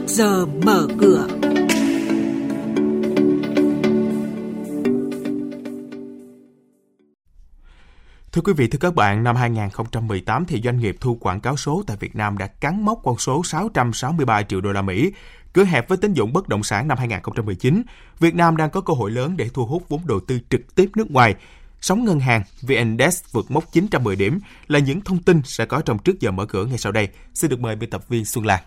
trước giờ mở cửa. Thưa quý vị, thưa các bạn, năm 2018 thì doanh nghiệp thu quảng cáo số tại Việt Nam đã cắn mốc con số 663 triệu đô la Mỹ. Cứ hẹp với tín dụng bất động sản năm 2019, Việt Nam đang có cơ hội lớn để thu hút vốn đầu tư trực tiếp nước ngoài. Sóng ngân hàng VN-Index vượt mốc 910 điểm là những thông tin sẽ có trong trước giờ mở cửa ngay sau đây. Xin được mời biên tập viên Xuân Lan.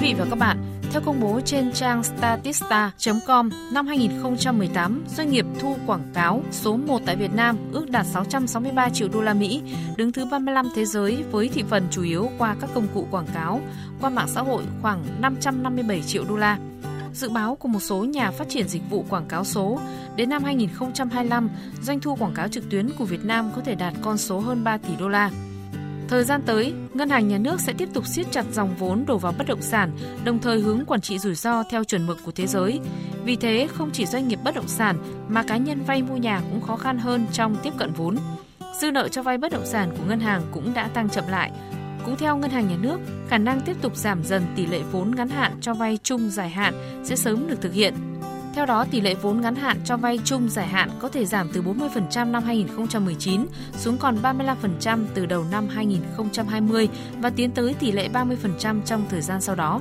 Quý vị và các bạn, theo công bố trên trang statista.com, năm 2018, doanh nghiệp thu quảng cáo số 1 tại Việt Nam ước đạt 663 triệu đô la Mỹ, đứng thứ 35 thế giới với thị phần chủ yếu qua các công cụ quảng cáo, qua mạng xã hội khoảng 557 triệu đô la. Dự báo của một số nhà phát triển dịch vụ quảng cáo số, đến năm 2025, doanh thu quảng cáo trực tuyến của Việt Nam có thể đạt con số hơn 3 tỷ đô la. Thời gian tới, Ngân hàng Nhà nước sẽ tiếp tục siết chặt dòng vốn đổ vào bất động sản, đồng thời hướng quản trị rủi ro theo chuẩn mực của thế giới. Vì thế, không chỉ doanh nghiệp bất động sản mà cá nhân vay mua nhà cũng khó khăn hơn trong tiếp cận vốn. Dư nợ cho vay bất động sản của ngân hàng cũng đã tăng chậm lại. Cũng theo Ngân hàng Nhà nước, khả năng tiếp tục giảm dần tỷ lệ vốn ngắn hạn cho vay chung dài hạn sẽ sớm được thực hiện. Theo đó, tỷ lệ vốn ngắn hạn cho vay chung giải hạn có thể giảm từ 40% năm 2019 xuống còn 35% từ đầu năm 2020 và tiến tới tỷ lệ 30% trong thời gian sau đó.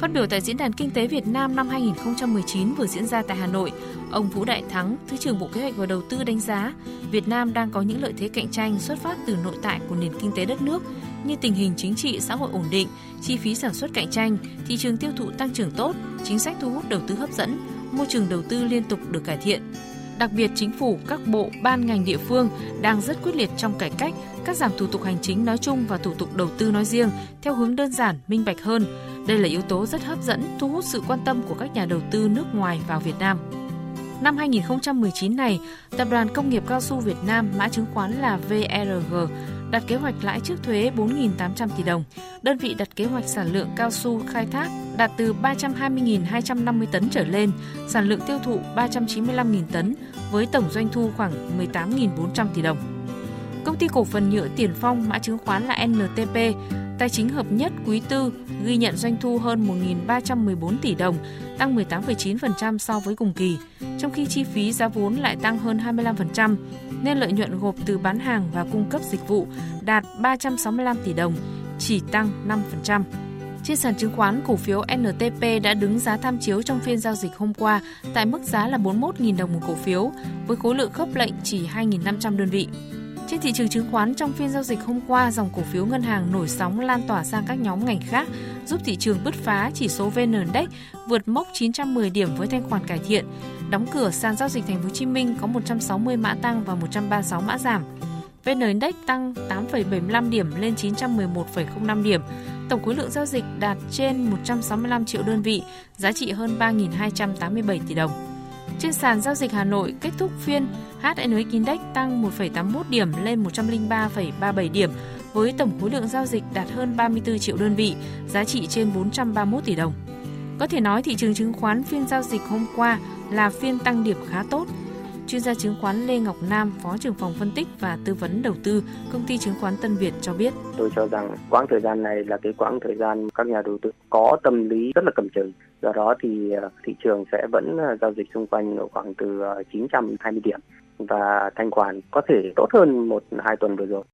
Phát biểu tại Diễn đàn Kinh tế Việt Nam năm 2019 vừa diễn ra tại Hà Nội, ông Vũ Đại Thắng, Thứ trưởng Bộ Kế hoạch và Đầu tư đánh giá Việt Nam đang có những lợi thế cạnh tranh xuất phát từ nội tại của nền kinh tế đất nước như tình hình chính trị xã hội ổn định, chi phí sản xuất cạnh tranh, thị trường tiêu thụ tăng trưởng tốt, chính sách thu hút đầu tư hấp dẫn, môi trường đầu tư liên tục được cải thiện. Đặc biệt, chính phủ, các bộ, ban ngành địa phương đang rất quyết liệt trong cải cách, cắt giảm thủ tục hành chính nói chung và thủ tục đầu tư nói riêng theo hướng đơn giản, minh bạch hơn. Đây là yếu tố rất hấp dẫn, thu hút sự quan tâm của các nhà đầu tư nước ngoài vào Việt Nam. Năm 2019 này, Tập đoàn Công nghiệp Cao su Việt Nam mã chứng khoán là VRG đặt kế hoạch lãi trước thuế 4.800 tỷ đồng. Đơn vị đặt kế hoạch sản lượng cao su khai thác đạt từ 320.250 tấn trở lên, sản lượng tiêu thụ 395.000 tấn với tổng doanh thu khoảng 18.400 tỷ đồng. Công ty cổ phần nhựa Tiền Phong mã chứng khoán là NTP Tài chính hợp nhất quý tư ghi nhận doanh thu hơn 1.314 tỷ đồng, tăng 18,9% so với cùng kỳ, trong khi chi phí giá vốn lại tăng hơn 25%, nên lợi nhuận gộp từ bán hàng và cung cấp dịch vụ đạt 365 tỷ đồng, chỉ tăng 5%. Trên sàn chứng khoán, cổ phiếu NTP đã đứng giá tham chiếu trong phiên giao dịch hôm qua tại mức giá là 41.000 đồng một cổ phiếu, với khối lượng khớp lệnh chỉ 2.500 đơn vị. Trên thị trường chứng khoán trong phiên giao dịch hôm qua, dòng cổ phiếu ngân hàng nổi sóng lan tỏa sang các nhóm ngành khác, giúp thị trường bứt phá chỉ số VN Index vượt mốc 910 điểm với thanh khoản cải thiện. Đóng cửa sàn giao dịch Thành phố Hồ Chí Minh có 160 mã tăng và 136 mã giảm. VN Index tăng 8,75 điểm lên 911,05 điểm. Tổng khối lượng giao dịch đạt trên 165 triệu đơn vị, giá trị hơn 3.287 tỷ đồng. Trên sàn giao dịch Hà Nội kết thúc phiên, HNX Index tăng 1,81 điểm lên 103,37 điểm với tổng khối lượng giao dịch đạt hơn 34 triệu đơn vị, giá trị trên 431 tỷ đồng. Có thể nói thị trường chứng khoán phiên giao dịch hôm qua là phiên tăng điểm khá tốt. Chuyên gia chứng khoán Lê Ngọc Nam, Phó trưởng phòng phân tích và tư vấn đầu tư, công ty chứng khoán Tân Việt cho biết. Tôi cho rằng quãng thời gian này là cái quãng thời gian các nhà đầu tư có tâm lý rất là cầm chừng. Do đó thì ờ, thị trường sẽ vẫn ờ, giao dịch xung quanh ở khoảng từ ờ, 920 điểm. Và thanh khoản có thể tốt hơn một hai tuần vừa rồi.